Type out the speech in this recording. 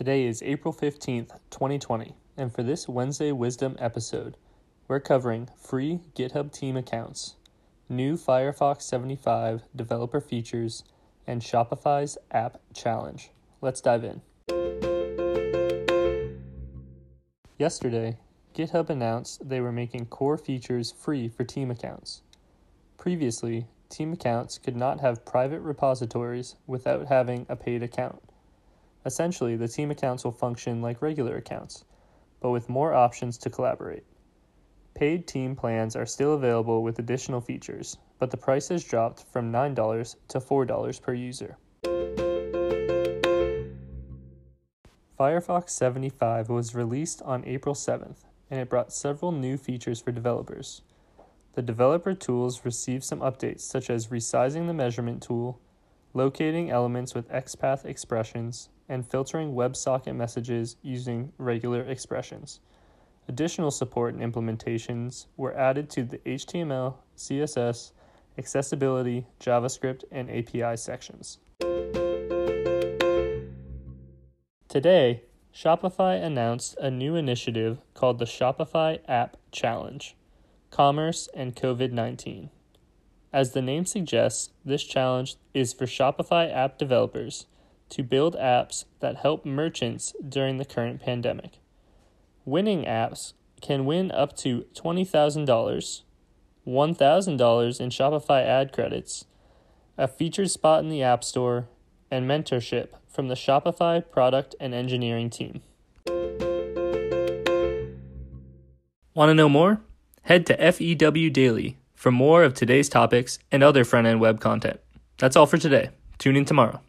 Today is April 15th, 2020, and for this Wednesday Wisdom episode, we're covering free GitHub team accounts, new Firefox 75 developer features, and Shopify's app challenge. Let's dive in. Yesterday, GitHub announced they were making core features free for team accounts. Previously, team accounts could not have private repositories without having a paid account. Essentially, the team accounts will function like regular accounts, but with more options to collaborate. Paid team plans are still available with additional features, but the price has dropped from $9 to $4 per user. Firefox 75 was released on April 7th, and it brought several new features for developers. The developer tools received some updates such as resizing the measurement tool, locating elements with XPath expressions, and filtering WebSocket messages using regular expressions. Additional support and implementations were added to the HTML, CSS, accessibility, JavaScript, and API sections. Today, Shopify announced a new initiative called the Shopify App Challenge Commerce and COVID 19. As the name suggests, this challenge is for Shopify app developers to build apps that help merchants during the current pandemic. Winning apps can win up to $20,000, $1,000 in Shopify ad credits, a featured spot in the App Store, and mentorship from the Shopify product and engineering team. Want to know more? Head to FEW Daily for more of today's topics and other front end web content. That's all for today. Tune in tomorrow.